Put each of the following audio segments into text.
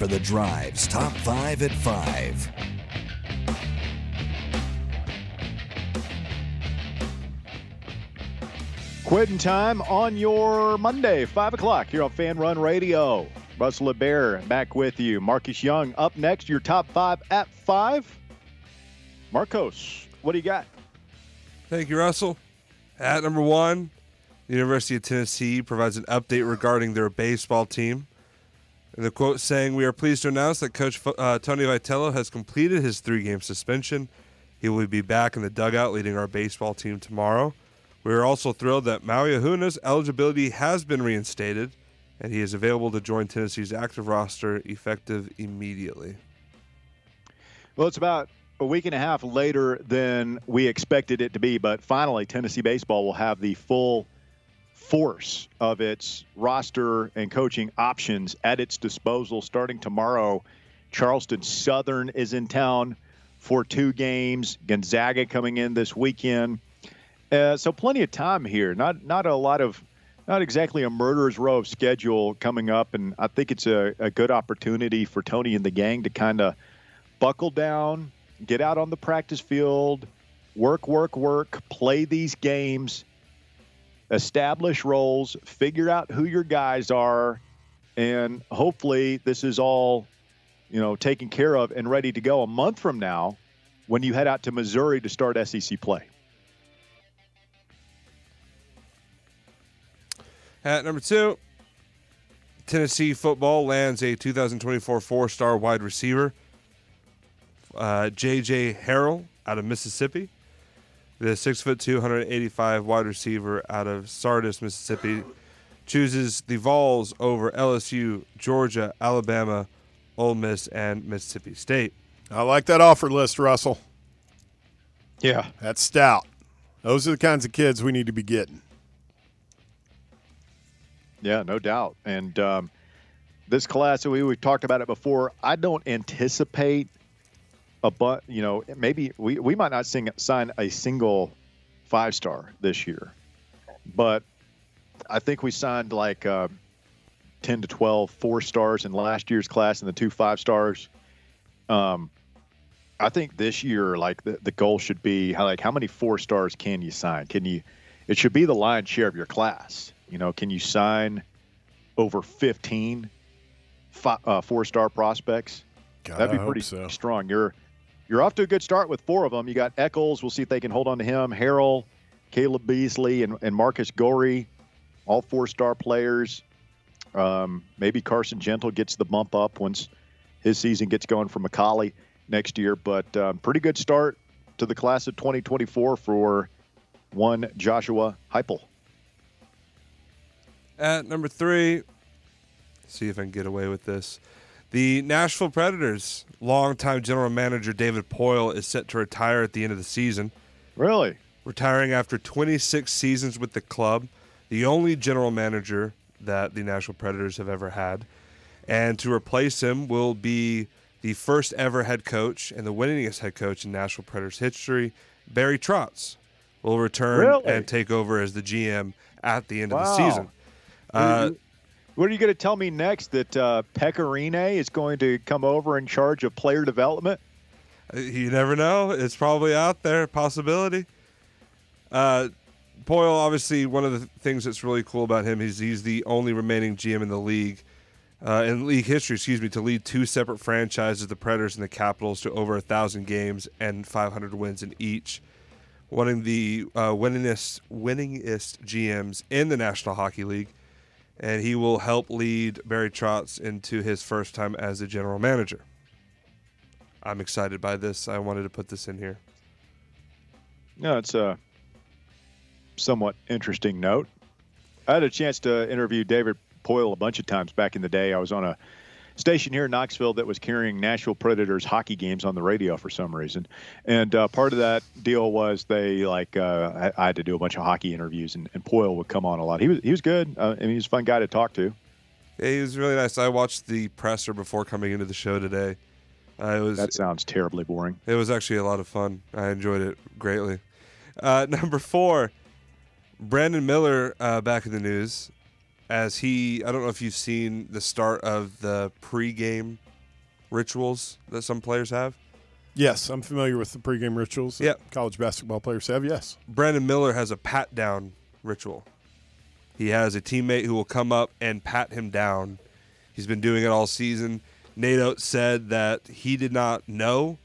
for the Drive's Top 5 at 5. Quitting time on your Monday, 5 o'clock here on Fan Run Radio. Russell LeBear back with you. Marcus Young up next, your top five at 5. Marcus, what do you got? Thank you, Russell. At number one, the University of Tennessee provides an update regarding their baseball team. And the quote saying, We are pleased to announce that Coach uh, Tony Vitello has completed his three game suspension. He will be back in the dugout leading our baseball team tomorrow. We are also thrilled that Maui Ahuna's eligibility has been reinstated and he is available to join Tennessee's active roster effective immediately. Well, it's about a week and a half later than we expected it to be, but finally, Tennessee baseball will have the full force of its roster and coaching options at its disposal starting tomorrow. Charleston Southern is in town for two games. Gonzaga coming in this weekend. Uh, so plenty of time here. Not not a lot of not exactly a murderer's row of schedule coming up, and I think it's a, a good opportunity for Tony and the gang to kind of buckle down, get out on the practice field, work, work, work, play these games, establish roles, figure out who your guys are, and hopefully this is all, you know, taken care of and ready to go a month from now when you head out to Missouri to start SEC play. At number two, Tennessee football lands a 2024 four-star wide receiver, uh, J.J. Harrell out of Mississippi. The six foot two, 185 wide receiver out of Sardis, Mississippi, chooses the Vols over LSU, Georgia, Alabama, Ole Miss, and Mississippi State. I like that offer list, Russell. Yeah, that's stout. Those are the kinds of kids we need to be getting. Yeah, no doubt. And um, this class, we we talked about it before. I don't anticipate a but you know maybe we, we might not sing, sign a single five star this year, but I think we signed like uh, ten to 12 four stars in last year's class and the two five stars. Um, I think this year, like the, the goal should be how like how many four stars can you sign? Can you? It should be the lion's share of your class. You know, can you sign over 15 five, uh, four-star prospects? God, That'd be pretty so. strong. You're you're off to a good start with four of them. You got Eccles. We'll see if they can hold on to him. Harrell, Caleb Beasley, and, and Marcus Gorey, all four-star players. Um, maybe Carson Gentle gets the bump up once his season gets going for McCallie next year. But um, pretty good start to the class of 2024 for one Joshua Heupel. At number three, see if I can get away with this. The Nashville Predators longtime general manager David Poile is set to retire at the end of the season. Really? Retiring after 26 seasons with the club, the only general manager that the Nashville Predators have ever had. And to replace him will be the first ever head coach and the winningest head coach in Nashville Predators history, Barry Trotz, will return Really? and take over as the GM at the end of the season. Uh, What are you going to tell me next? That uh, Pekka Rinne is going to come over in charge of player development? You never know. It's probably out there, possibility. Uh, Poile, obviously, one of the things that's really cool about him is he's the only remaining GM in the league, uh, in league history, excuse me, to lead two separate franchises, the Predators and the Capitals, to over a thousand games and 500 wins in each. One of the uh, winningest, winningest GMs in the National Hockey League, and he will help lead Barry Trotz into his first time as a general manager. I'm excited by this. I wanted to put this in here. No, it's a somewhat interesting note. I had a chance to interview David Poile a bunch of times back in the day. I was on a station here in Knoxville that was carrying Nashville Predators hockey games on the radio for some reason, and uh, part of that deal was they like uh, I, I had to do a bunch of hockey interviews, and, and Poile would come on a lot. He was he was good. Uh, I mean, he was a fun guy to talk to. Yeah, he was really nice. I watched the presser before coming into the show today. Uh, it was That sounds terribly boring. it was actually a lot of fun. I enjoyed it greatly. Uh, number four, Brandon Miller uh, back in the news as he. I don't know if you've seen the start of the pregame rituals that some players have. Yes, I'm familiar with the pregame rituals. that Yep. college basketball players have. Yes. Brandon Miller has a pat down ritual. He has a teammate who will come up and pat him down. He's been doing it all season. Nate Oats said that he did not know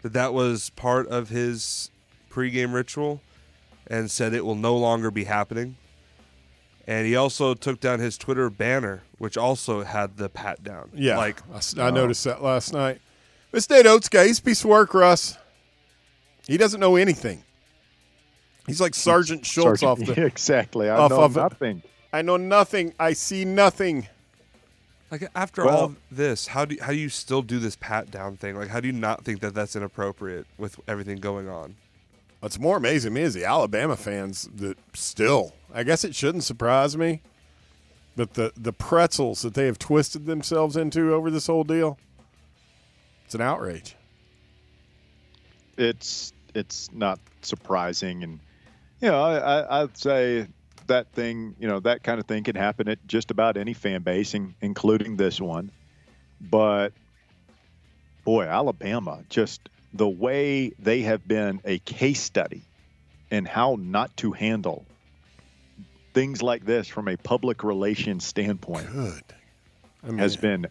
that that was part of his pregame ritual and said it will no longer be happening. And he also took down his Twitter banner, which also had the pat down. Yeah. Like, I, s- I noticed that last night. This Nate Oats guy, he's a piece of work, Russ. He doesn't know anything. He's like Sergeant Schultz Sergeant- off the. exactly. I off know of it. nothing. I know nothing. I see nothing. like after Well- all this, how do how do you still do this pat down thing? Like, how do you not think that that's inappropriate with everything going on? What's more amazing to me is the Alabama fans that still, I guess it shouldn't surprise me, but the, the pretzels that they have twisted themselves into over this whole deal, it's an outrage. It's it's not surprising, and you know, I, I'd say that thing, you know, that kind of thing can happen at just about any fan base, in, including this one. But boy, Alabama, just the way they have been a case study in how not to handle things like this from a public relations standpoint Good. I mean, has been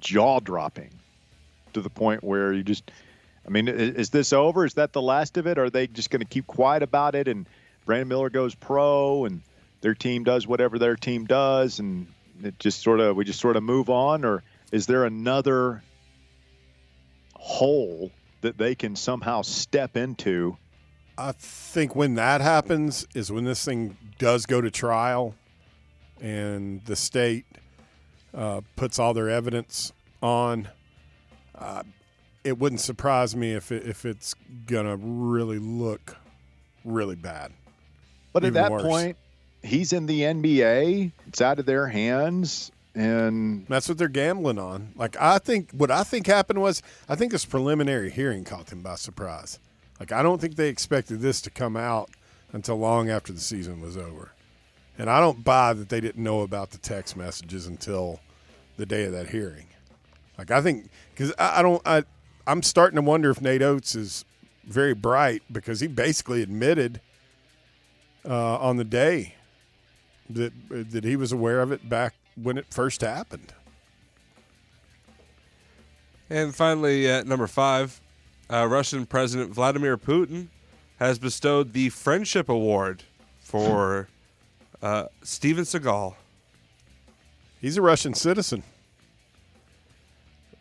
jaw dropping to the point where you just I mean, i- is this over? Is that the last of it? Are they just going to keep quiet about it and Brandon Miller goes pro and their team does whatever their team does and it just sort of we just sort of move on or is there another hole that they can somehow step into? I think when that happens is when this thing does go to trial and the state uh, puts all their evidence on. Uh, it wouldn't surprise me if it, if it's gonna really look really bad. But at that worse. point, he's in the NBA. It's out of their hands and That's what they're gambling on. Like I think what I think happened was I think this preliminary hearing caught them by surprise. Like I don't think they expected this to come out until long after the season was over. And I don't buy that they didn't know about the text messages until the day of that hearing. Like I think because I, I don't I I'm starting to wonder if Nate Oats is very bright because he basically admitted uh, on the day that that he was aware of it back when it first happened. And finally, at number five, uh, Russian President Vladimir Putin has bestowed the Friendship Award for uh, Steven Seagal. He's a Russian citizen.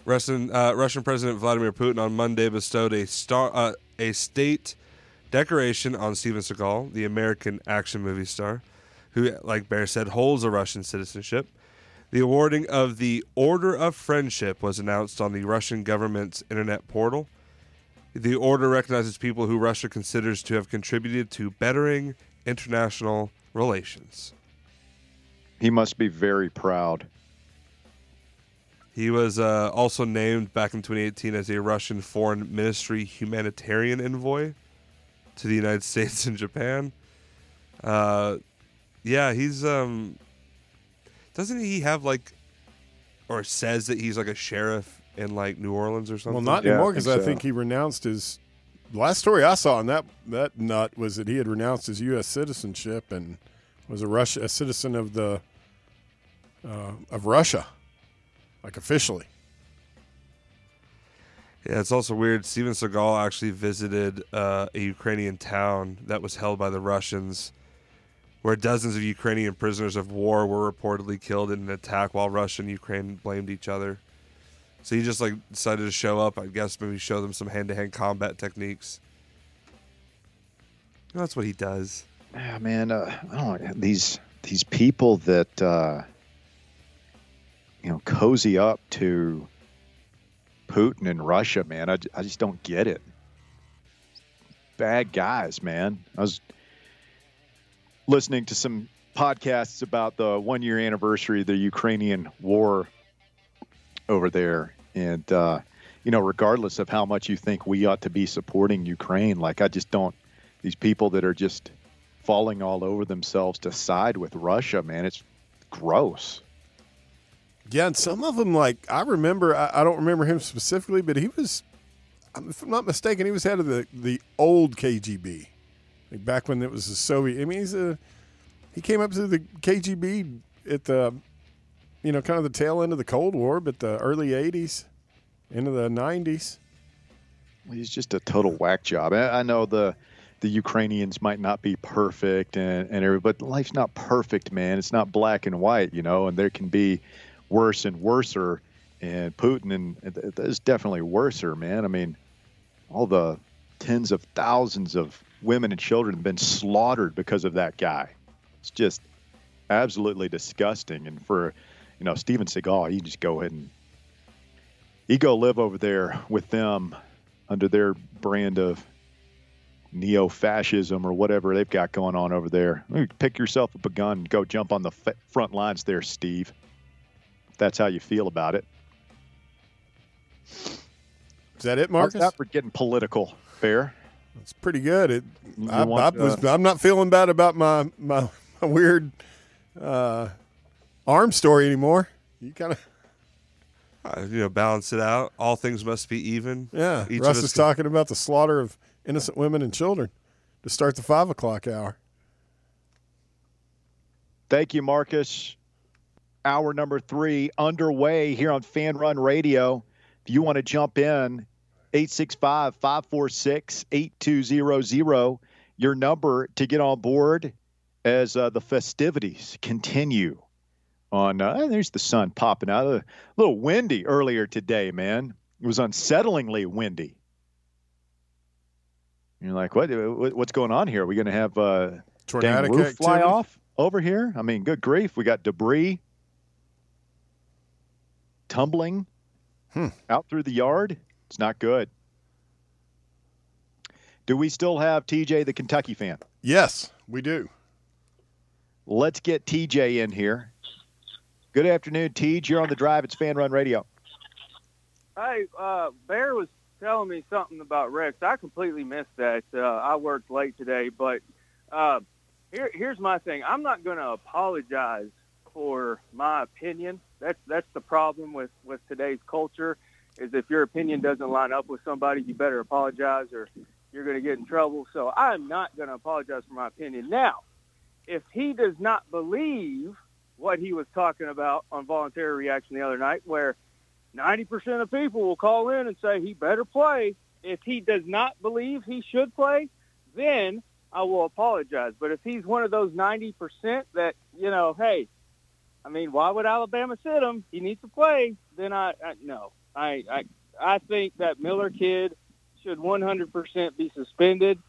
Russian uh, Russian President Vladimir Putin on Monday bestowed a star uh, a state decoration on Steven Seagal, the American action movie star, who, like Bear said, holds a Russian citizenship. The awarding of the Order of Friendship was announced on the Russian government's internet portal. The order recognizes people who Russia considers to have contributed to bettering international relations. he must be very proud. He was uh, also named back in 2018 as a Russian Foreign Ministry humanitarian envoy to the United States and Japan. Uh, yeah, he's um, doesn't he have like, or says that he's like a sheriff in like New Orleans or something? Well, not Yeah, I anymore because think I so. think he renounced his. Last story I saw on that that nut was that he had renounced his U.S. citizenship and was a Russia a citizen of the uh, of Russia, like officially. Yeah, it's also weird. Steven Seagal actually visited uh, a Ukrainian town that was held by the Russians, where dozens of Ukrainian prisoners of war were reportedly killed in an attack while Russia and Ukraine blamed each other. So he just like decided to show up. I guess maybe show them some hand-to-hand combat techniques. That's what he does. Yeah, man. Uh, I don't these these people that uh, you know cozy up to Putin and Russia, man. I, I just don't get it. Bad guys, man. I was listening to some podcasts about the one year anniversary of the Ukrainian war over there, and uh, you know, regardless of how much you think we ought to be supporting Ukraine, like I just don't. These people that are just falling all over themselves to side with Russia, man. It's gross. Yeah, and some of them, like I remember, I, I don't remember him specifically, but he was, if I'm not mistaken, he was head of the the old KGB, like back when it was the Soviet. I mean, he's a he came up to the KGB at the, you know, kind of the tail end of the Cold War, but the early '80s, into the '90s. He's just a total whack job. I, know the the Ukrainians might not be perfect and and but life's not perfect, man. It's not black and white, you know, and there can be worse and worser. And Putin and is definitely worser, man. I mean, all the tens of thousands of women and children have been slaughtered because of that guy. It's just absolutely disgusting. And for you know Steven Seagal, you just go ahead and you go live over there with them under their brand of neo-fascism or whatever they've got going on over there. Pick yourself up a gun and go jump on the f- front lines there, Steve. If that's how you feel about it. Is that it, How's Marcus? that for getting political, Bear? It's pretty good. It, I, want, I was, uh, I'm not feeling bad about my my, my weird uh, arm story anymore. You kind of Uh, you know, balance it out. All things must be even. yeah. Each Russ of us is can- talking about the slaughter of innocent women and children to start the five o'clock hour. Thank you, Marcus. Hour number three underway here on Fan Run Radio. If you want to jump in, 865 546 8200, your number to get on board as uh, the festivities continue. On uh, there's the sun popping out. A little windy earlier today, man. It was unsettlingly windy. You're like, what? what- What's going on here? Are we going to have uh, dang Tornadic roof fly off over here? I mean, good grief, we got debris tumbling Hmm. out through the yard. It's not good. Do we still have TJ, the Kentucky fan? Yes, we do. Let's get TJ in here. Good afternoon, TJ. You're on the drive. It's Fan Run Radio. Hey, uh, Bear was telling me something about Rex. I completely missed that. Uh, I worked late today, but uh, here, here's my thing. I'm not going to apologize for my opinion. That's that's the problem with with today's culture. Is if your opinion doesn't line up with somebody, you better apologize, or you're going to get in trouble. So I'm not going to apologize for my opinion. Now, if he does not believe what he was talking about on voluntary reaction the other night, where 90% of people will call in and say he better play. If he does not believe he should play, then I will apologize. But if he's one of those 90% that, you know, hey, I mean, why would Alabama sit him? He needs to play. Then I, I no, I, I, I think that Miller kid should 100% be suspended.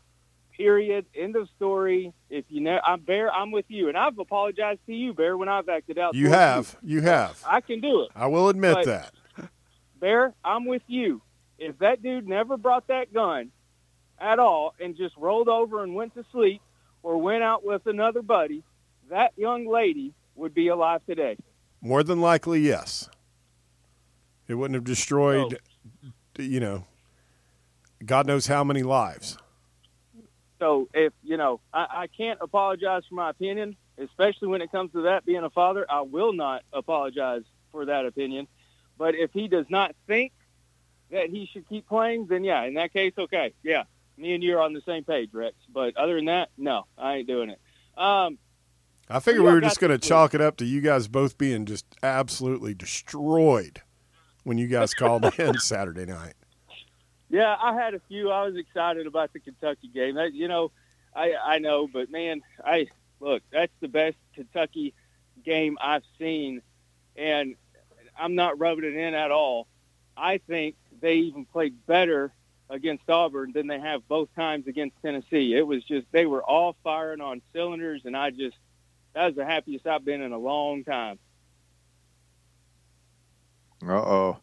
Period. End of story. If you know, I'm Bear. I'm with you, and I've apologized to you, Bear, when I've acted out. You have. You have. I can do it. I will admit But- that. Bear, I'm with you. If that dude never brought that gun at all and just rolled over and went to sleep or went out with another buddy, that young lady would be alive today. More than likely, yes. It wouldn't have destroyed, you know, God knows how many lives. So if, you know, I, I can't apologize for my opinion, especially when it comes to that being a father. I will not apologize for that opinion. But if he does not think that he should keep playing, then yeah, in that case, okay. Yeah. Me and you are on the same page, Rex. But other than that, no, I ain't doing it. Um, I figured We we were just going to chalk it up to you guys both being just absolutely destroyed when you guys called in Saturday night. Yeah, I had a few. I was excited about the Kentucky game. That, you know, I I know, but man, I look. That's the best Kentucky game I've seen, and I'm not rubbing it in at all. I think they even played better against Auburn than they have both times against Tennessee. It was just they were all firing on cylinders, and I just that was the happiest I've been in a long time. Uh oh.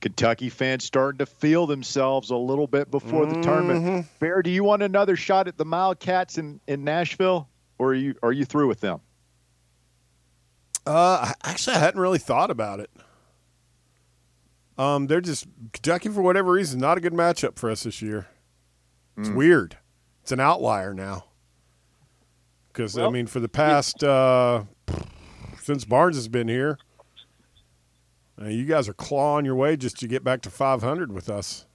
Kentucky fans starting to feel themselves a little bit before the tournament. Mhm. Bear, do you want another shot at the Wildcats in, in Nashville, or are you are you through with them? Uh, actually, I hadn't really thought about it. Um, they're just Kentucky for whatever reason not a good matchup for us this year. It's Mm. weird. It's an outlier now. Because I mean, for the past uh, since Barnes has been here, Uh, you guys are clawing your way just to get back to 500 with us.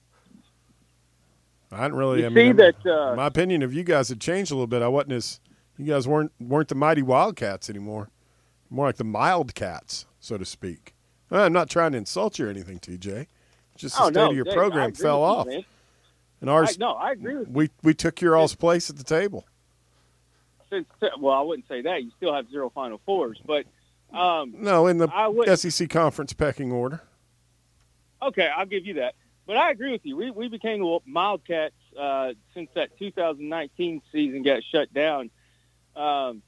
I didn't really. You I see mean, that, uh, my opinion of you guys had changed a little bit. I wasn't as you guys weren't weren't the mighty Wildcats anymore. More like the mild cats, so to speak. Uh, I'm not trying to insult you or anything, TJ. Just the oh state no, of your Dave, program fell you, off, man. and I, ours. no, I agree with you. we we took your all's place at the table. Since, well, I wouldn't say that. You still have zero Final Fours, but um, No, in the. SEC conference pecking order. Okay, I'll give you that. But I agree with you. We we became the Wildcats uh, since that 2019 season got shut down. Um,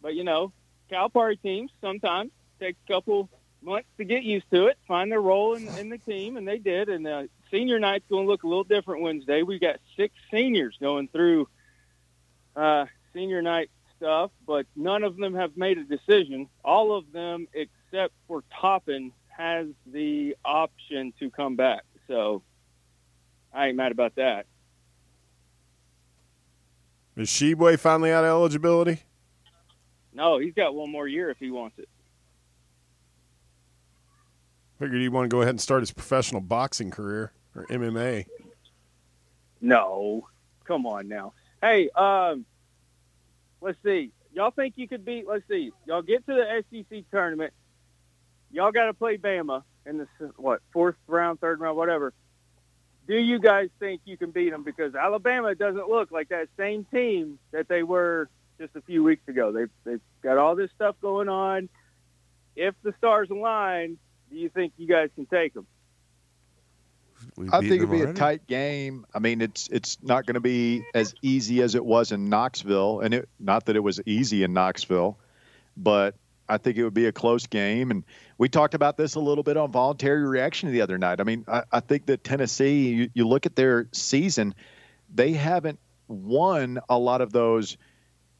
but you know, Calipari teams sometimes take a couple months to get used to it, find their role in, in the team, and they did. And uh, senior night's going to look a little different Wednesday. We got six seniors going through uh, senior night stuff, but none of them have made a decision. All of them, except for Toppin, has the option to come back. So I ain't mad about that. Is Tshiebwe finally out of eligibility? No, he's got one more year if he wants it. Figured he'd want to go ahead and start his professional boxing career or MMA. No, come on now. Hey, um, let's see. Y'all think you could beat? Let's see. Y'all get to the SEC tournament. Y'all got to play Bama in the what fourth round, third round, whatever. Do you guys think you can beat them? Because Alabama doesn't look like that same team that they were just a few weeks ago. They've they've got all this stuff going on. If the stars align, do you think you guys can take them? We I think it'd be a tight game. I mean, it's it's not going to be as easy as it was in Knoxville, and it not that it was easy in Knoxville, but I think it would be a close game. And we talked about this a little bit on voluntary reaction the other night. I mean, I, I think that Tennessee, you, you look at their season, they haven't won a lot of those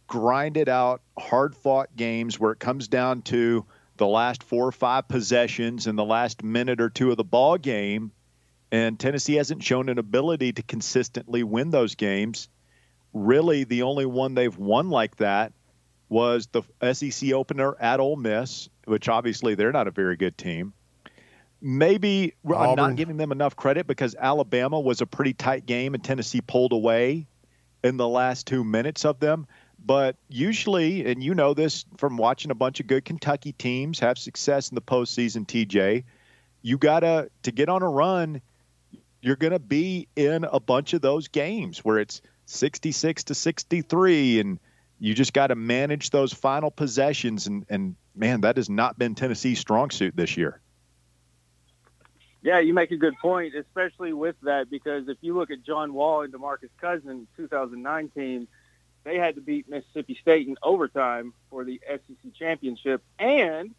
grinded out, hard fought games where it comes down to the last four or five possessions and the last minute or two of the ball game and Tennessee hasn't shown an ability to consistently win those games. Really, the only one they've won like that was the SEC opener at Ole Miss, which obviously they're not a very good team. Maybe I'm not giving them enough credit because Alabama was a pretty tight game and Tennessee pulled away in the last two minutes of them. But usually, and you know this from watching a bunch of good Kentucky teams have success in the postseason, TJ, you gotta to get on a run you're going to be in a bunch of those games where it's 66 to 63 and you just got to manage those final possessions and and man that has not been Tennessee's strong suit this year. Yeah, you make a good point, especially with that because if you look at John Wall and DeMarcus Cousins 2009 team, they had to beat Mississippi State in overtime for the SEC championship and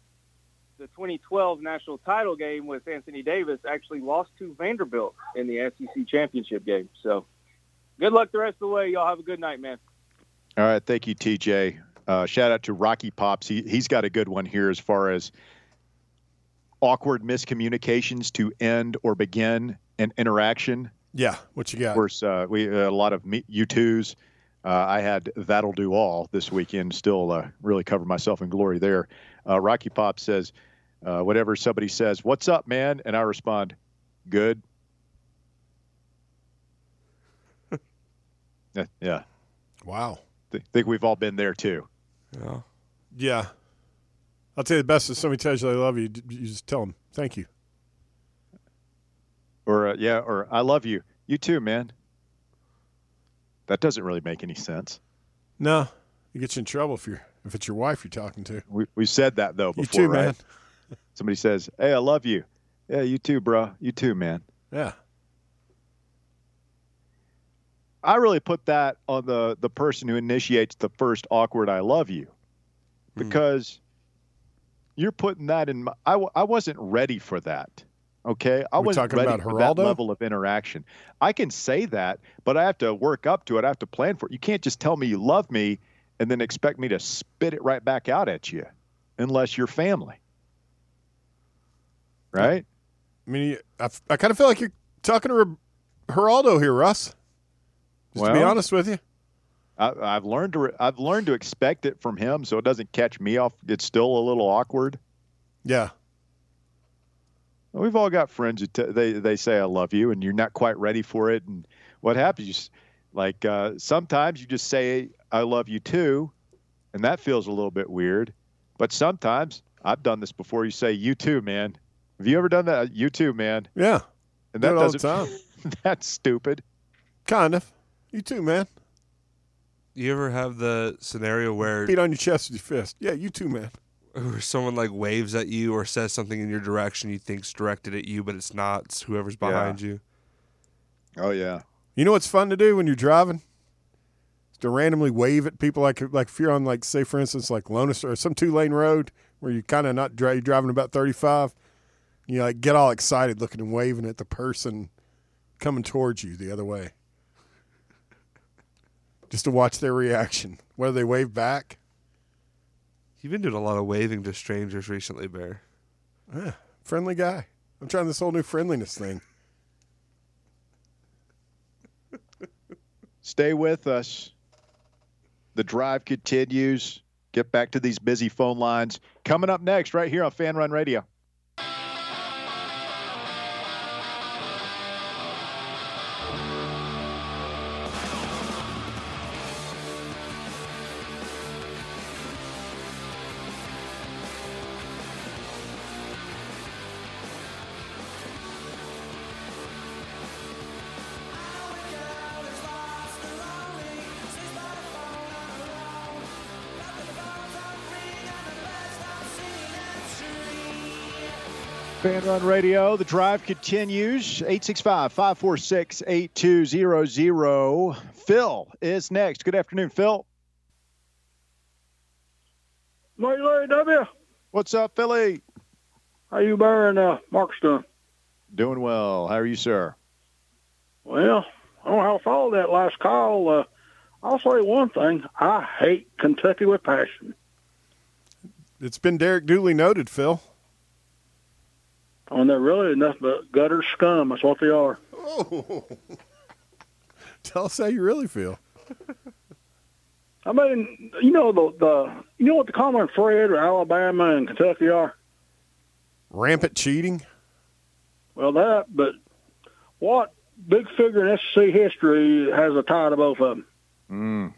the 2012 national title game with Anthony Davis actually lost to Vanderbilt in the SEC championship game. So, good luck the rest of the way. Y'all have a good night, man. All right, thank you TJ. Uh, shout out to Rocky Pops. He he's got a good one here as far as awkward miscommunications to end or begin an interaction. Yeah, what you got? Of course, uh, we uh, a lot of me, U2s. Uh, I had That'll Do All this weekend. Still uh, really cover myself in glory there. Uh, Rocky Pop says, uh, whatever somebody says, what's up, man? And I respond, good. yeah, yeah. Wow. Th- think we've all been there too. Yeah. Yeah. I'll tell you the best is somebody tells you they love you, you just tell them thank you. Or, uh, yeah, or I love you. You too, man. That doesn't really make any sense. No, it gets you in trouble if you're if it's your wife you're talking to. We, we said that, though, You before, too, right? man. Somebody says, hey, I love you. Yeah, you too, bro. You too, man. Yeah. I really put that on the the person who initiates the first awkward "I love you," mm-hmm. because you're putting that in. My, I wasn't ready for that. Okay, I We're wasn't talking ready about for that level of interaction. I can say that, but I have to work up to it. I have to plan for it. You can't just tell me you love me and then expect me to spit it right back out at you, unless you're family. Right? I mean, I, I kind of feel like you're talking to Ger- Geraldo here, Russ. Just to be honest with you. I, I've learned to re- I've learned to expect it from him, so it doesn't catch me off. It's still a little awkward. Yeah. We've all got friends t- they they say I love you, and you're not quite ready for it. And what happens? Like uh, sometimes you just say I love you too, and that feels a little bit weird. But sometimes I've done this before. You say you too, man. Have you ever done that? You too, man. Yeah, And do that it all the doesn't. time. that's stupid. kind of. You too, man. You ever have the scenario where, Beat on your chest with your fist. Yeah, you too, man. where someone like waves at you or says something in your direction you think's directed at you, but it's not. It's whoever's behind you. Oh yeah. You know what's fun to do when you're driving? Is to randomly wave at people like like if you're on like say for instance like Lonas or some two lane road where you're kind of not dri- you're driving about 35. You know, like get all excited looking and waving at the person coming towards you the other way. Just to watch their reaction, whether they wave back. You've been doing a lot of waving to strangers recently, Bear. Yeah, friendly guy. I'm trying this whole new friendliness thing. Stay with us. The drive continues. Get back to these busy phone lines. Coming up next, right here on Fan Run Radio. Fan Run Radio, the drive continues. 865 546 8200. Phil is next. Good afternoon, Phil. Larry, Larry W. What's up, Philly? How you Bear and uh, Mark's doing? Doing well. How are you, sir? Well, I don't know how to follow that last call. Uh, I'll say one thing. I hate Kentucky with passion. It's been Derek Dooley noted, Phil. And they're really nothing but gutter scum. That's what they are. Oh. Tell us how you really feel. I mean, you know the the you know what the common thread of Alabama and Kentucky are. Rampant cheating. Well, that. But what big figure in SEC history has a tie to both of them? Mm.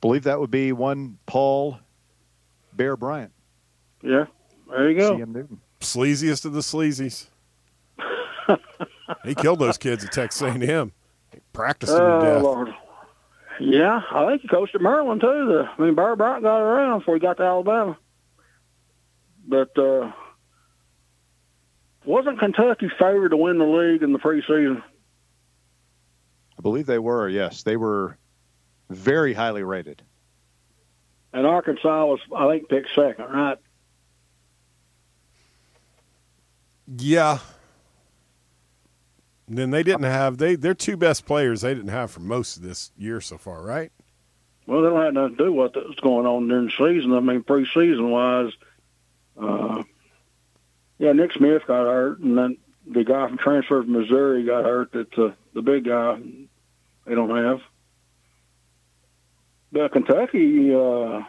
Believe that would be one Paul Bear Bryant. Yeah, there you go. CM Newton. Sleaziest of the sleazies. he killed those kids at Texas A&M. He practiced them to Oh death. Lord. Yeah, I think he coached at Maryland too. The, I mean, Barry Bryant got around before he got to Alabama. But uh, wasn't Kentucky favored to win the league in the preseason? I believe they were, yes. They were very highly rated. And Arkansas was, I think, picked second, right? Yeah. Then they didn't have they their two best players they didn't have for most of this year so far, right? Well, they don't have nothing to do with what's going on during the season. I mean, preseason wise, uh, yeah, Nick Smith got hurt, and then the guy from transfer from Missouri got hurt. That uh, the big guy they don't have. But Kentucky, uh,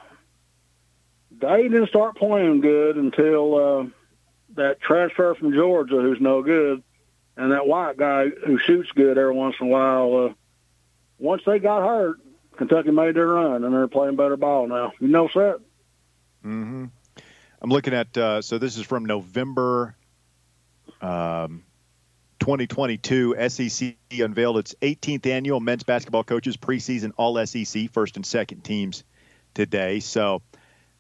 they didn't start playing good until uh, that transfer from Georgia, who's no good, and that white guy who shoots good every once in a while. Uh, once they got hurt, Kentucky made their run, and they're playing better ball now. You know that? Mm-hmm. I'm looking at, uh, so this is from November um, 2022. SEC unveiled its 18th annual men's basketball coaches preseason All SEC first and second teams today. So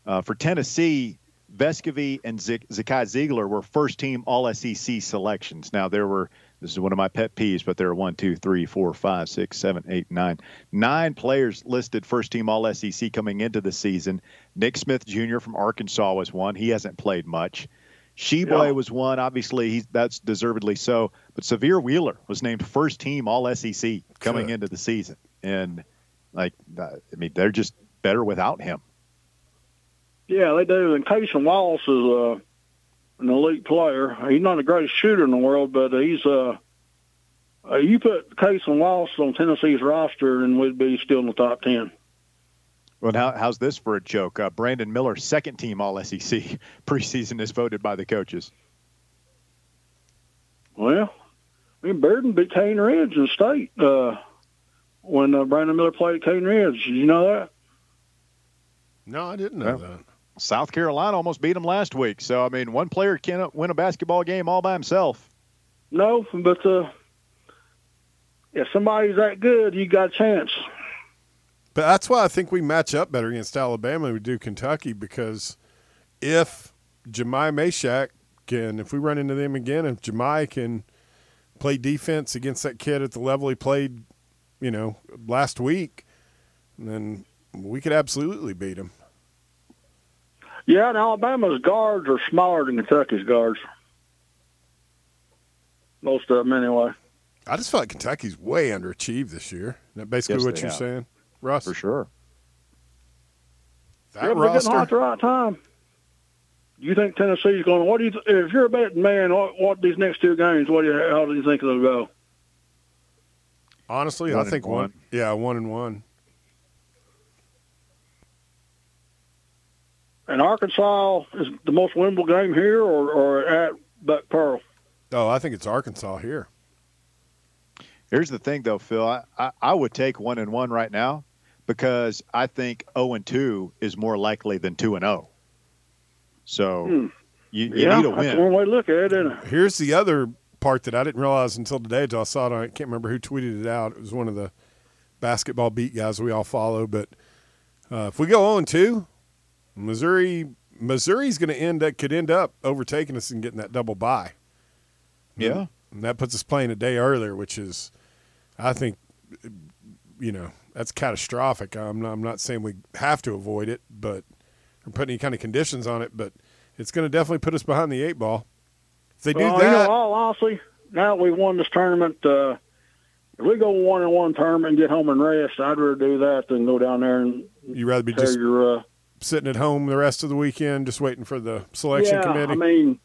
uh, for Tennessee, Vescovi and Z- Zakai Zeigler were first team All SEC selections. Now, there were, this is one of my pet peeves, but there are one, two, three, four, five, six, seven, eight, nine, nine players listed first team All SEC coming into the season. Nick Smith Jr. from Arkansas was one. He hasn't played much. Tshiebwe Yeah. was one. Obviously, he's, that's deservedly so. But Sahvir Wheeler was named first team All SEC coming Good. into the season. And, like, I mean, they're just better without him. Yeah, they do. And Cason Wallace is uh, an elite player. He's not the greatest shooter in the world, but he's uh, uh you put Cason Wallace on Tennessee's roster, and we'd be still in the top ten. Well, how, how's this for a joke? Uh, Brandon Miller, second team All SEC preseason, is voted by the coaches. Well, I mean, Bearden beat Cane Ridge in state uh, when uh, Brandon Miller played at Cane Ridge. Did you know that? No, I didn't know Well, that. South Carolina almost beat them last week. So, I mean, one player can't win a basketball game all by himself. No, but uh, if somebody's that good, you got a chance. But that's why I think we match up better against Alabama than we do Kentucky because if Jahmai Mashack can, if we run into them again, if Jahmai can play defense against that kid at the level he played, you know, last week, then we could absolutely beat him. Yeah, and Alabama's guards are smaller than Kentucky's guards. Most of them, anyway. I just feel like Kentucky's way underachieved this year. Isn't that basically Yes, what you're have. saying, Russ? For sure. That yeah, but they're getting hot at the right time. You think Tennessee's going? What do you? Th- if you're a betting man, what, what these next two games? What do you? How do you think they'll go? honestly, One I think one. one. Yeah, one and one. And Arkansas is the most winnable game here, or, or at Buck Pearl. Oh, I think it's Arkansas here. Here's the thing, though, Phil. I, I, I would take one and one right now because I think zero and two is more likely than two and zero. So Hmm. you, you yeah, need a that's win. one way to look at it, isn't it? Here's the other part that I didn't realize until today. Until I saw it. I can't remember who tweeted it out. It was one of the basketball beat guys we all follow. But uh, if we go on two, Missouri, Missouri's going to end up could end up overtaking us and getting that double bye. Yeah. and that puts us playing a day earlier, which is, I think, you know, that's catastrophic. I'm not, I'm not saying we have to avoid it, but or put any kind of conditions on it, but it's going to definitely put us behind the eight ball. If they do that, you know, all honestly, now that we won this tournament, uh, if we go one and one tournament and get home and rest, I'd rather do that than go down there and you'd rather be tear just your. Uh, sitting at home the rest of the weekend, just waiting for the selection yeah, committee. I mean,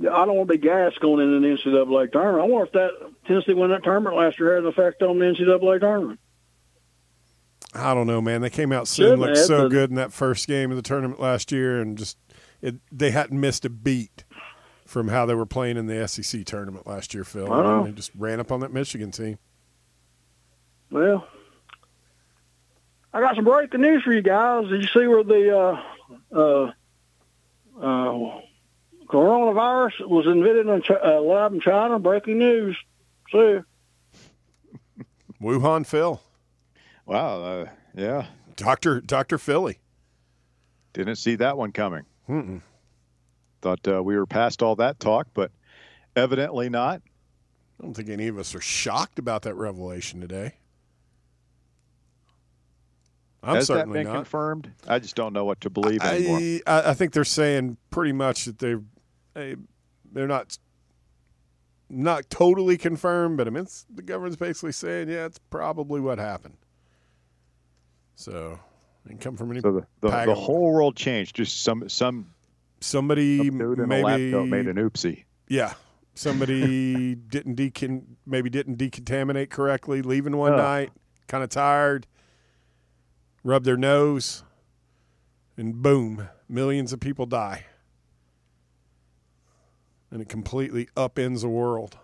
I don't want to be gassed going into the NCAA tournament. I wonder if that Tennessee win that tournament last year had an effect on the NCAA tournament. I don't know, man. They came out soon, looked so good in that first game of the tournament last year, and just it, they hadn't missed a beat from how they were playing in the SEC tournament last year, Phil. I know. They just ran up on that Michigan team. Well, I got some breaking news for you guys. Did you see where the uh, uh, uh, coronavirus was invented in Ch- uh, lab in China? Breaking news. See, Wuhan Phil, Wow. Uh, yeah. Doctor Doctor Philly. Didn't see that one coming. Mm-mm. Thought uh, we were past all that talk, but evidently not. I don't think any of us are shocked about that revelation today. I'm Has that been not. confirmed? I just don't know what to believe anymore. I, I I think they're saying pretty much that they're they, they're not not totally confirmed, but I mean it's, the government's basically saying yeah, it's probably what happened. So it can come from any so the, the, the whole world changed. Just some some, somebody some dude in a maybe made an oopsie. yeah somebody didn't decon maybe didn't decontaminate correctly, leaving one Ugh. night, kind of tired, rub their nose, and boom, millions of people die. And it completely upends the world.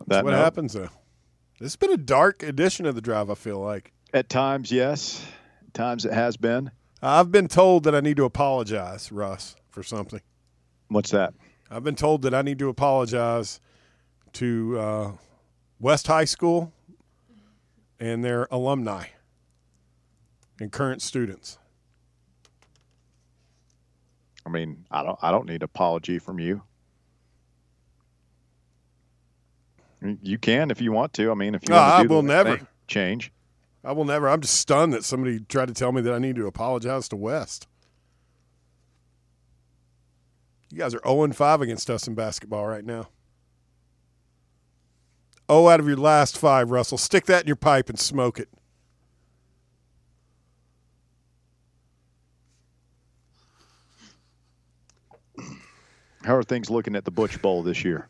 That That's what note, happens though. This has been a dark edition of the drive, I feel like. At times, yes. At times it has been. I've been told that I need to apologize, Russ, for something. What's that? I've been told that I need to apologize to uh, West High School and their alumni and current students. I mean, I don't I don't need apology from you. You can if you want to. I mean, if you No, want to I will never. thing, change. I will never. I'm just stunned that somebody tried to tell me that I need to apologize to West. You guys are 0 5 against us in basketball right now. Oh, out of your last five, Russell. Stick that in your pipe and smoke it. How are things looking at the Butch Bowl this year?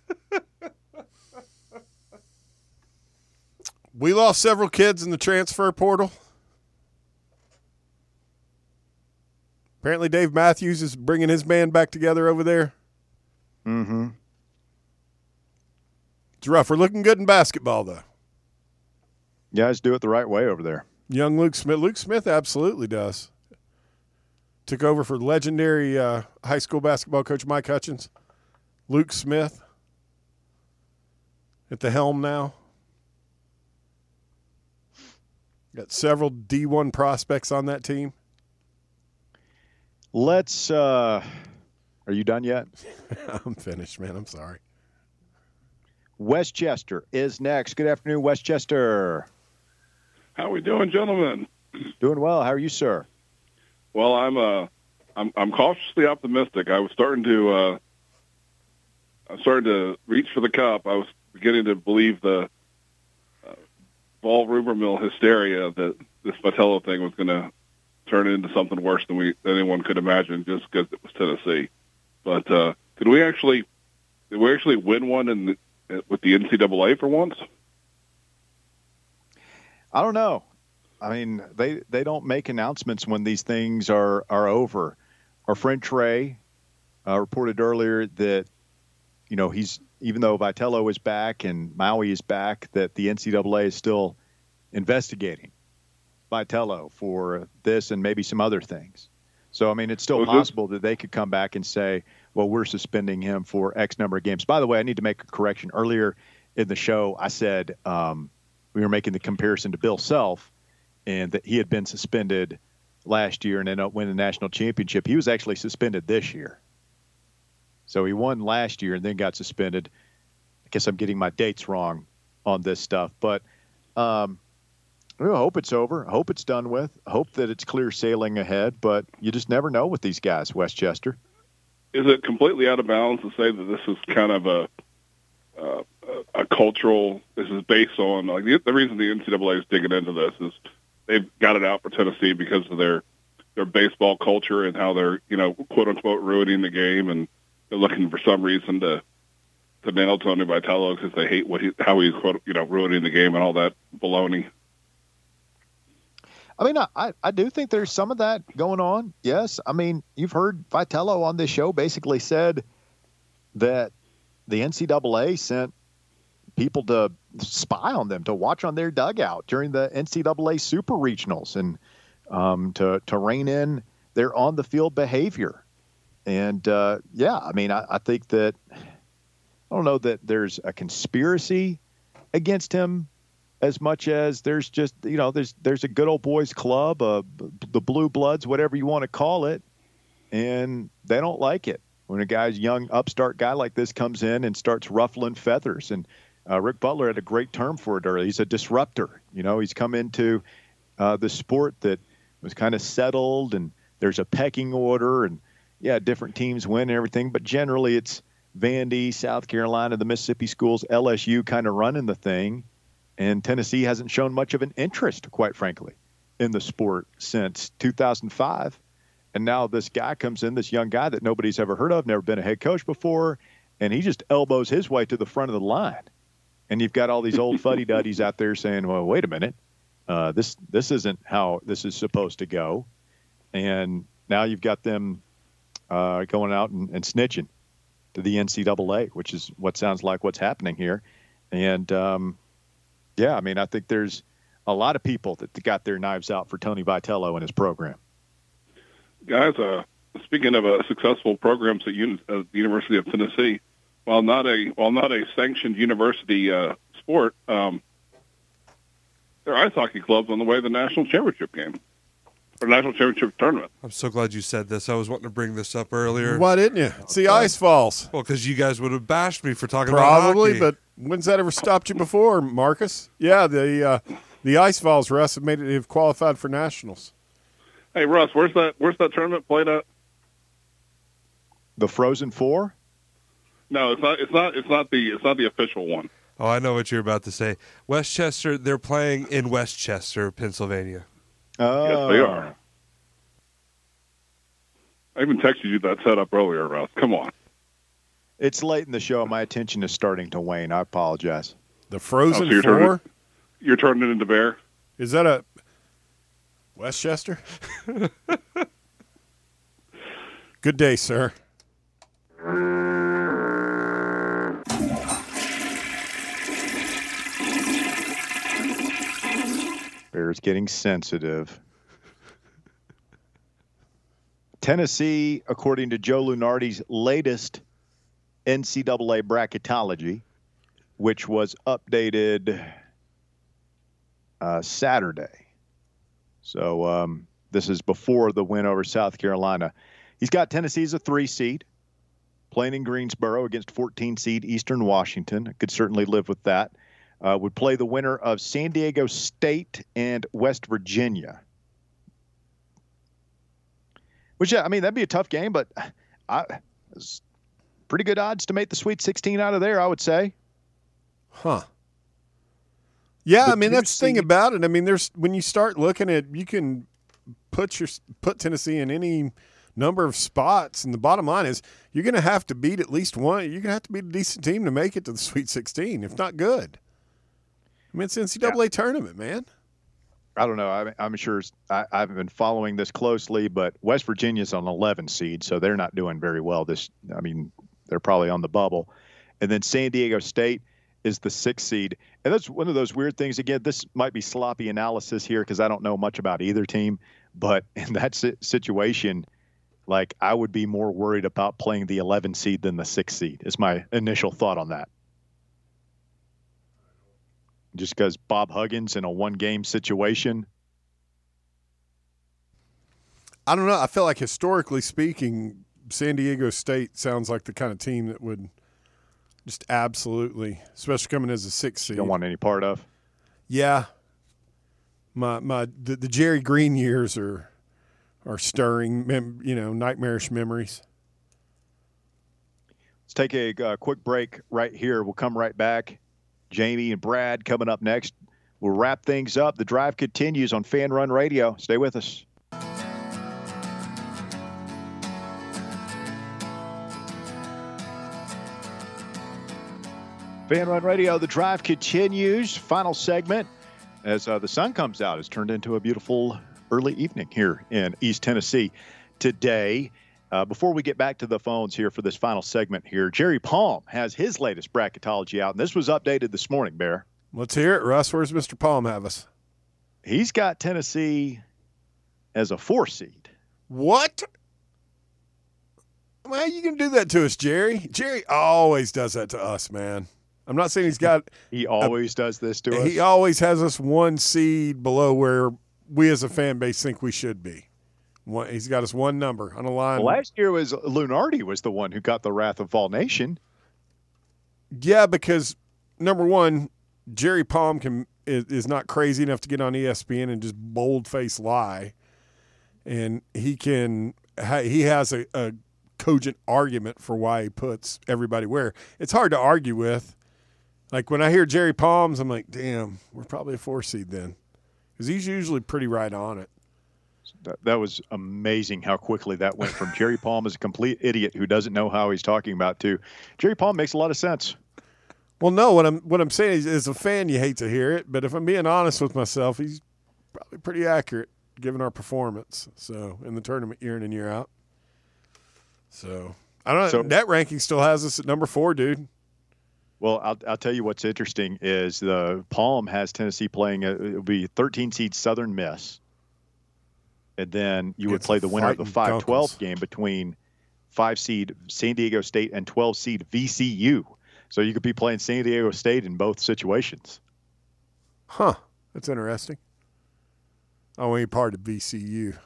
We lost several kids in the transfer portal. Apparently, Dave Matthews is bringing his band back together over there. Mm-hmm. It's rough. We're looking good in basketball, though. You guys do it the right way over there. Young Luke Smith. Luke Smith absolutely does. Took over for legendary uh, high school basketball coach Mike Hutchins. Luke Smith at the helm now. Got several D1 prospects on that team. Let's. uh Are you done yet? I'm finished, man. I'm sorry. Westchester is next. Good afternoon, Westchester. How are we doing, gentlemen? Doing well. How are you, sir? Well, I'm uh, I'm I'm cautiously optimistic. I was starting to uh, I started to reach for the cup. I was beginning to believe the uh, Vol rumor mill hysteria that this Vitello thing was going to turn into something worse than we than anyone could imagine, just because it was Tennessee. But uh, did we actually did we actually win one in the, with the NCAA for once? I don't know. I mean, they they don't make announcements when these things are are over. Our friend Trey uh, reported earlier that you know he's even though Vitello is back and Maui is back, that the NCAA is still investigating Vitello for this and maybe some other things. So I mean, it's still possible that they could come back and say, "Well, we're suspending him for X number of games." By the way, I need to make a correction. Earlier in the show, I said um, we were making the comparison to Bill Self, and that he had been suspended last year and ended up winning the national championship. He was actually suspended this year. So he won last year and then got suspended. I guess I'm getting my dates wrong on this stuff, but um, I hope it's over. I hope it's done with. I hope that it's clear sailing ahead, but you just never know with these guys, Westchester. Is it completely out of bounds to say that this is kind of a uh, a cultural? This is based on like the, the reason the NCAA is digging into this is they've got it out for Tennessee because of their their baseball culture and how they're you know quote unquote ruining the game and they're looking for some reason to to nail Tony Vitello because they hate what he how he's quote you know ruining the game and all that baloney. I mean, I- I, do think there's some of that going on. Yes. I mean, you've heard Vitello on this show basically said that the NCAA sent people to spy on them, to watch on their dugout during the NCAA Super Regionals and um, to, to rein in their on the field behavior. And uh, yeah, I mean, I, I think that I don't know that there's a conspiracy against him as much as there's just you know there's there's a good old boys club, uh, the blue bloods, whatever you want to call it, and they don't like it when a guy's young upstart guy like this comes in and starts ruffling feathers. And uh, Rick Butler had a great term for it earlier. He's a disruptor. You know, he's come into uh, the sport that was kind of settled, and there's a pecking order, and yeah, different teams win and everything, but generally it's Vandy, South Carolina, the Mississippi schools, LSU kind of running the thing and Tennessee hasn't shown much of an interest, quite frankly, in the sport since 2005. And now this guy comes in, this young guy that nobody's ever heard of, never been a head coach before, and he just elbows his way to the front of the line. And you've got all these old fuddy duddies out there saying, "Well, wait a minute, uh, this this isn't how this is supposed to go." And now you've got them uh, going out and, and snitching to the NCAA, which is what sounds like what's happening here. And um, yeah, I mean, I think there's a lot of people that got their knives out for Tony Vitello and his program. guys, uh, speaking of uh, successful programs at uni- uh, the University of Tennessee, while not a while not a sanctioned university uh, sport, um, their ice hockey clubs on the way to the national championship game or national championship tournament. I'm so glad you said this. I was wanting to bring this up earlier. Why didn't you? It's the Ice Vols. Well, because you guys would have bashed me for talking Probably, about hockey. but when's that ever stopped you before, Marcus? Yeah, the uh, the Ice Vols, Russ, have made it have qualified for nationals. Hey Russ, where's that where's that tournament played at? The Frozen Four? No, it's not. It's not. It's not the. It's not the official one. oh, I know what you're about to say. Westchester, they're playing in West Chester, Pennsylvania. Oh, Yes, they oh. are. I even texted you that setup earlier, Russ. Come on. It's late in the show. My attention is starting to wane. I apologize. The Frozen Oh, so you're Four. you're turning it into Bear. Is that a Westchester? Good day, sir. Getting sensitive. Tennessee, according to Joe Lunardi's latest NCAA bracketology, which was updated uh, Saturday. So um, this is before the win over South Carolina. He's got Tennessee as a three seed, playing in Greensboro against 14 seed Eastern Washington. Could certainly live with that. Uh, would play the winner of San Diego State and West Virginia. Which, yeah, I mean, that'd be a tough game, but I, pretty good odds to make the Sweet 16 out of there, I would say. Huh. Yeah, I mean that's the thing about it. I mean, there's when you start looking at you can put your put Tennessee in any number of spots, and the bottom line is you're going to have to beat at least one. You're going to have to beat a decent team to make it to the Sweet 16, if not good. I mean, it's NCAA tournament, man. I don't know. I, I'm sure I, I haven't been following this closely, but West Virginia's on 11 seed, so they're not doing very well. This, I mean, they're probably on the bubble, and then San Diego State is the sixth seed, and that's one of those weird things. Again, this might be sloppy analysis here because I don't know much about either team, but in that situation, like I would be more worried about playing the 11 seed than the sixth seed. Is my initial thought on that. Just because Bob Huggins in a one game situation, I don't know. I feel like historically speaking, San Diego State sounds like the kind of team that would just absolutely, especially coming as a six seed. don't want any part of. Yeah. My my the, the Jerry Green years are are stirring, mem, you know, nightmarish memories. Let's take a uh, quick break right here. We'll come right back. Jamie and Brad coming up next. We'll wrap things up. The drive continues on Fan Run Radio. Stay with us. Fan Run Radio, the drive continues. Final segment as uh, the sun comes out. It's turned into a beautiful early evening here in East Tennessee today. Uh, before we get back to the phones here for this final segment here, Jerry Palm has his latest bracketology out, and this was updated this morning, Bear. Let's hear it, Russ. Where's Mr. Palm have us? He's got Tennessee as a four seed. What? How are you gonna do that to us, Jerry? Jerry always does that to us, man. I'm not saying he's got. He always does this to us. He always has us one seed below where we as a fan base think we should be. One, he's got us one number on a line. Well, last year was Lunardi was the one who got the wrath of all nation. Yeah, because number one, Jerry Palm can is, is not crazy enough to get on ESPN and just bold face lie, and he can he has a, a cogent argument for why he puts everybody where it's hard to argue with. Like when I hear Jerry Palms, I'm like, damn, we're probably a four seed then, because he's usually pretty right on it. That, that was amazing how quickly that went from Jerry Palm is a complete idiot who doesn't know how he's talking about to Jerry Palm makes a lot of sense. Well, no, what I'm what I'm saying is, as a fan, you hate to hear it, but if I'm being honest with myself, he's probably pretty accurate given our performance. So in the tournament year in and year out. So I don't know. So- net ranking still has us at number four, dude. Well, I'll, I'll tell you what's interesting is the Palm has Tennessee playing a, it'll be 13 seed Southern Miss, and then you would It's play the winner of the fighting 5-12 game between five seed San Diego State and 12 seed VCU. So you could be playing San Diego State in both situations. Huh. That's interesting. I want to be part of VCU.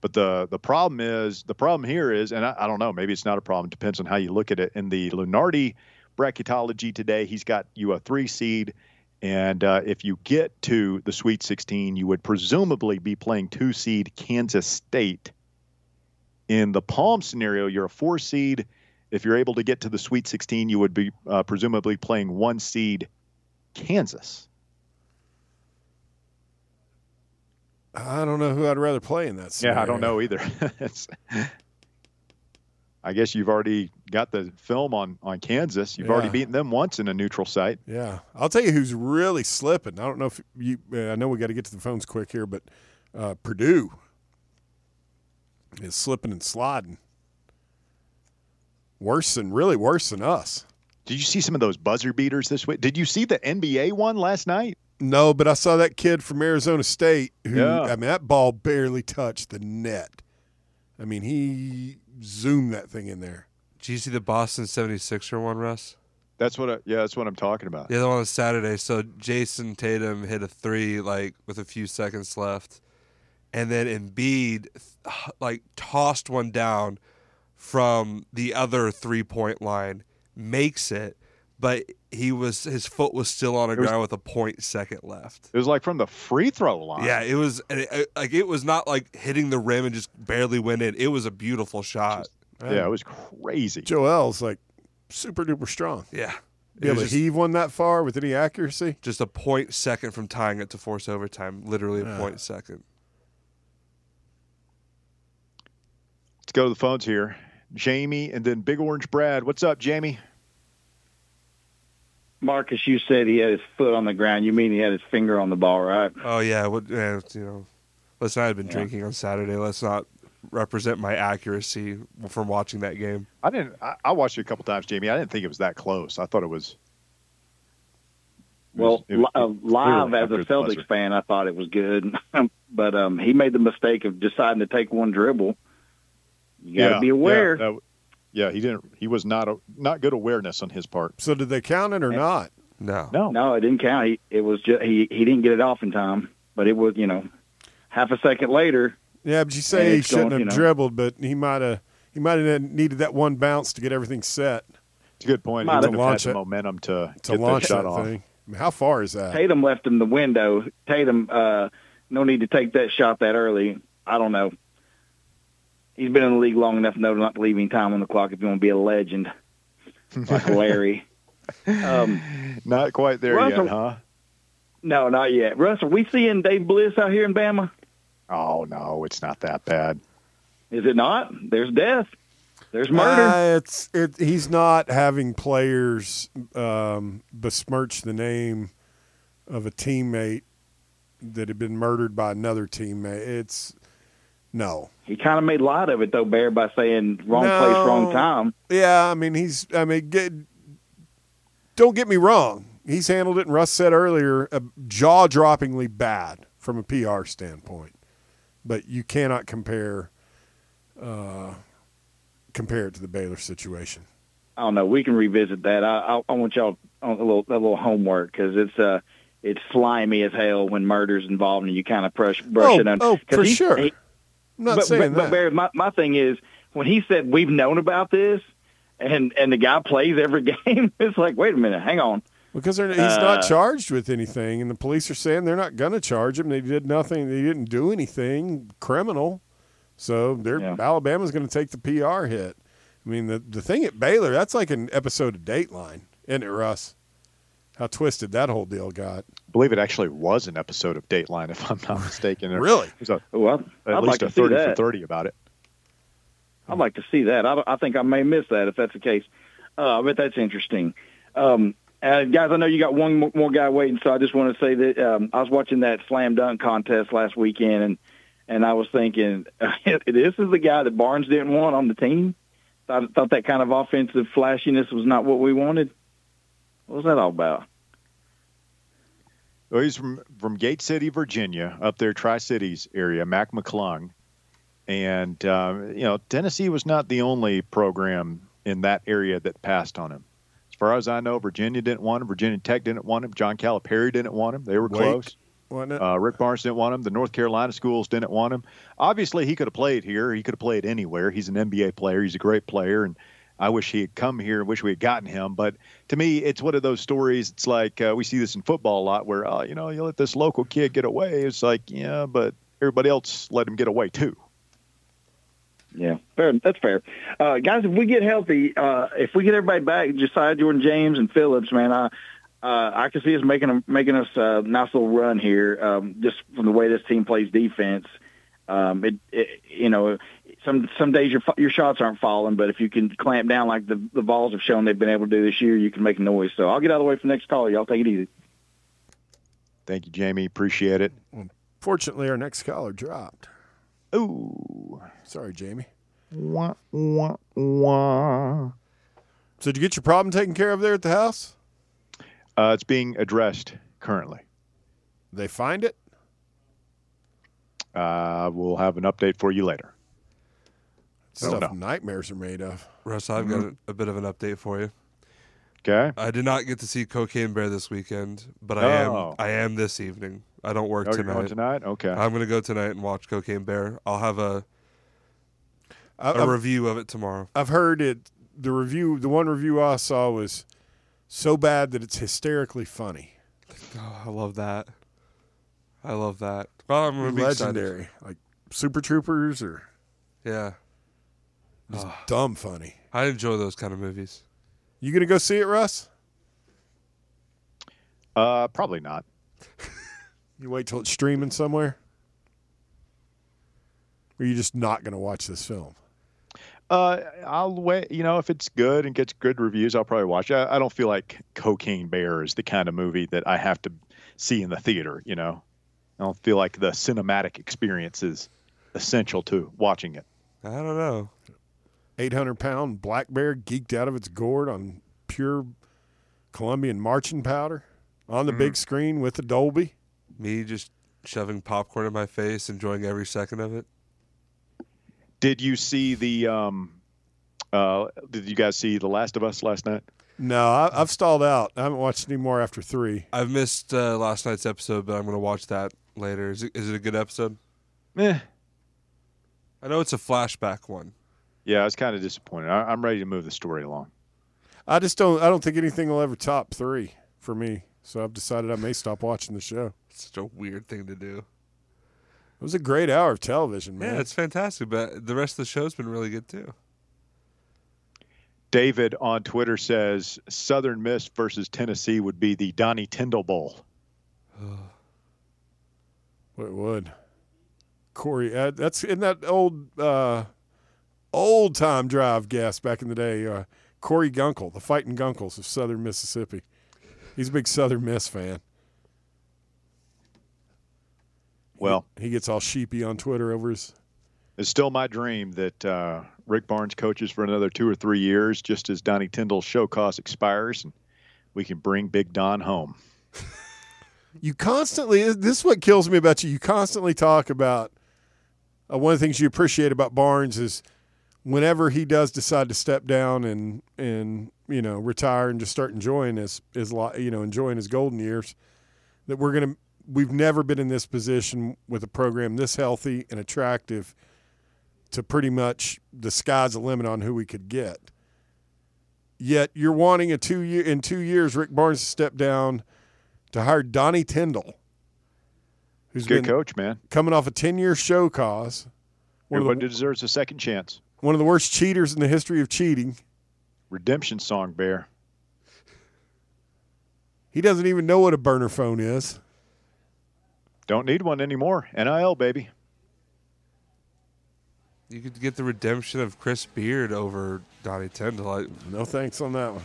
But the the problem is the problem here is, and I, I don't know, maybe it's not a problem. Depends on how you look at it. In the Lunardi bracketology today, he's got you a three seed, and uh, if you get to the Sweet 16, you would presumably be playing two seed Kansas State. In the Palm scenario, you're a four seed. If you're able to get to the Sweet 16, you would be uh, presumably playing one seed Kansas. I don't know who I'd rather play in that. Yeah, I don't know either. It's- I guess you've already got the film on on Kansas. You've already beaten them once in a neutral site. Yeah, I'll tell you who's really slipping. I don't know if you. I know we got to get to the phones quick here, but uh, Purdue is slipping and sliding. Worse than really worse than us. Did you see some of those buzzer beaters this week? Did you see the NBA one last night? No, but I saw that kid from Arizona State who Yeah. I mean that ball barely touched the net. I mean he zoomed that thing in there. Did you see the Boston 76er one, Russ? That's what. I, yeah, that's what I'm talking about. Yeah, the one on Saturday. So Jayson Tatum hit a three like with a few seconds left, and then Embiid like tossed one down from the other three point line, makes it, but he was his foot was still on the was- ground with a point second left. It was like from the free throw line. Yeah, it was it, it- like it was not like hitting the rim and just barely went in. It was a beautiful shot. yeah, it was crazy. Joel's like super duper strong. Yeah, Be it able was to just, heave one that far with any accuracy. just a point second from tying it to force overtime. Literally a Yeah. point second. Let's go to the phones here. Jamie and then Big Orange Brad. What's up, Jamie? Marcus, you said he had his foot on the ground. You mean he had his finger on the ball, right? Oh yeah, what yeah, you know. Listen, I had been Yeah. drinking on Saturday. Let's not represent my accuracy from watching that game. I didn't. I, I watched it a couple times, Jamie. I didn't think it was that close. I thought it was. it was- Well, it was li- uh, live as a Celtics buzzer. fan, I thought it was good, but um, he made the mistake of deciding to take one dribble. You got to Yeah, be aware. Yeah, that- yeah, he didn't. He was not a, not good awareness on his part. So did they count it or not? No. No, No, it didn't count. He, it was just he he didn't get it off in time, but it was you know half a second later. Yeah, but you say he shouldn't going, have you know. dribbled, but he might have. He might have needed that one bounce to get everything set it's a good point. He Might have wouldn't have had the it. momentum to, to get launch that shot that off. thing. I mean, how far is that? Tatum left him the window. Tatum, uh, no need to take that shot that early. I don't know. He's been in the league long enough to know not to leave any time on the clock if you want to be a legend like Larry. Um, Not quite there Russell- yet, huh? no, not yet. Russ, are we seeing Dave Bliss out here in Bama? Oh no, it's not that bad. Is it not? There's death. There's murder. Uh, it's it. He's not having players um, besmirch the name of a teammate that had been murdered by another teammate. It's no. he kind of made light of it though, Bear, by saying wrong No. place, wrong time. Yeah, I mean he's. I mean, get, don't get me wrong. He's handled it, and Russ said earlier, uh, jaw-droppingly bad from a PR standpoint. But you cannot compare uh, compare it to the Baylor situation. I don't know. We can revisit that. I I, I want y'all on a little a little homework because it's uh it's slimy as hell when murder's involved and you kind of brush brush Oh, it under. Oh, for he- sure. he- I'm not but, saying but, but. Barry, my my thing is when he said we've known about this and and the guy plays every game, it's like wait a minute, hang on. Because he's not Uh, charged with anything, and the police are saying they're not going to charge him. They did nothing. They didn't do anything criminal, so they're Yeah. Alabama's going to take the PR hit. I mean, the the thing at Baylor, that's like an episode of Dateline, isn't it, Russ? How twisted that whole deal got. I believe it actually was an episode of Dateline, if I'm not mistaken. There Really? was a, Well, at I'd least like a to see 30 for 30 about it. I'd like to see that. I, I think I may miss that if that's the case. Uh, I bet that's interesting. Um, uh, guys, I know you got one mo- more guy waiting, so I just want to say that um, I was watching that slam dunk contest last weekend, and and I was thinking, this is the guy that Barnes didn't want on the team. I thought that kind of offensive flashiness was not what we wanted. What was that all about? Well, he's from, from Gate City, Virginia, up there, Tri Cities area, Mac McClung. And, um, you know, Tennessee was not the only program in that area that passed on him. As far as I know, Virginia didn't want him. Virginia Tech didn't want him. John Calipari didn't want him. They were Wake. close. Wasn't it? Uh, Rick Barnes didn't want him. The North Carolina schools didn't want him. Obviously, he could have played here. He could have played anywhere. He's an NBA player. He's a great player, and I wish he had come here. Wish we had gotten him. But to me, it's one of those stories. It's like uh, we see this in football a lot, where uh, you know you let this local kid get away. It's like yeah, but everybody else let him get away too. Yeah, fair. That's fair, uh, guys. If we get healthy, uh, if we get everybody back, Josiah Jordan James and Phillips, man, I uh, I can see us making a, making us a nice little run here, um, just from the way this team plays defense. Um, it, it you know some some days your your shots aren't falling, but if you can clamp down like the the Vols have shown they've been able to do this year, you can make a noise. So I'll get out of the way for the next caller. Y'all take it easy. Thank you, Jamie. Appreciate it. Fortunately, our next caller dropped. Ooh. Sorry, Jamie. Wah, wah, wah. So did you get your problem taken care of there at the house? Uh, it's being addressed currently. They find it. Uh, we'll have an update for you later. Stuff no. nightmares are made of. Russ, I've got mm-hmm. a, a bit of an update for you. Okay. I did not get to see Cocaine Bear this weekend, but I Oh. am I am this evening. I don't work Oh, you're tonight. going tonight? Okay. I'm gonna go tonight and watch Cocaine Bear. I'll have a I, a I've, review of it tomorrow. I've heard it. The review, the one review I saw was so bad that it's hysterically funny. Oh, I love that. I love that. Well, I'm gonna be excited. Legendary, like Super Troopers or Yeah, just dumb funny. I enjoy those kind of movies. You gonna go see it, Russ? Uh, probably not. You wait till it's streaming somewhere? Or are you just not going to watch this film? Uh, I'll wait. You know, if it's good and gets good reviews, I'll probably watch it. I, I don't feel like Cocaine Bear is the kind of movie that I have to see in the theater. You know, I don't feel like the cinematic experience is essential to watching it. I don't know. 800 pound black bear geeked out of its gourd on pure Colombian marching powder on the big screen with the Dolby. Me just shoving popcorn in my face, enjoying every second of it. Did you see the? Um, uh, did you guys see The Last of Us last night? No, I, I've stalled out. I haven't watched any more after three. I've missed uh, last night's episode, but I'm gonna watch that later. Is it, is it a good episode? Eh. I know it's a flashback one. Yeah, I was kind of disappointed. I, I'm ready to move the story along. I just don't. I don't think anything will ever top three for me. So I've decided I may stop watching the show. It's such a weird thing to do. It was a great hour of television, man. Yeah, it's fantastic, but the rest of the show's been really good too. David on Twitter says Southern Miss versus Tennessee would be the Donnie Tyndall Bowl. Well, it would. Corey, uh, that's in that old uh, old time drive guest back in the day. Uh, Corey Gunkel, the fighting Gunkels of Southern Mississippi. He's a big Southern Miss fan. Well, He gets all sheepy on Twitter over his. it's still my dream that uh, Rick Barnes coaches for another two or three years, just as Donnie Tyndall's show cause expires, and we can bring Big Don home. You constantly. This is what kills me about you. You constantly talk about. Uh, one of the things you appreciate about Barnes is whenever he does decide to step down and and you know retire and just start enjoying his his you know enjoying his golden years that we're gonna we've never been in this position with a program this healthy and attractive to pretty much the sky's the limit on who we could get yet you're wanting a two year in two years Rick Barnes to step down to hire Donnie Tyndall who's Good coach, man. coming off a 10 year show cause Everybody the, deserves a second chance. One of the worst cheaters in the history of cheating Redemption song, Bear. He doesn't even know what a burner phone is. Don't need one anymore. NIL, baby. You could get the redemption of Chris Beard over Donnie Tyndall. I, No thanks on that one.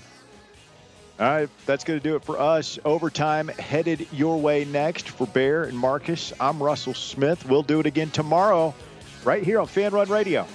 All right, that's going to do it for us. Overtime headed your way next for Bear and Marcus. I'm Russell Smith. We'll do it again tomorrow, right here on Fan Run Radio.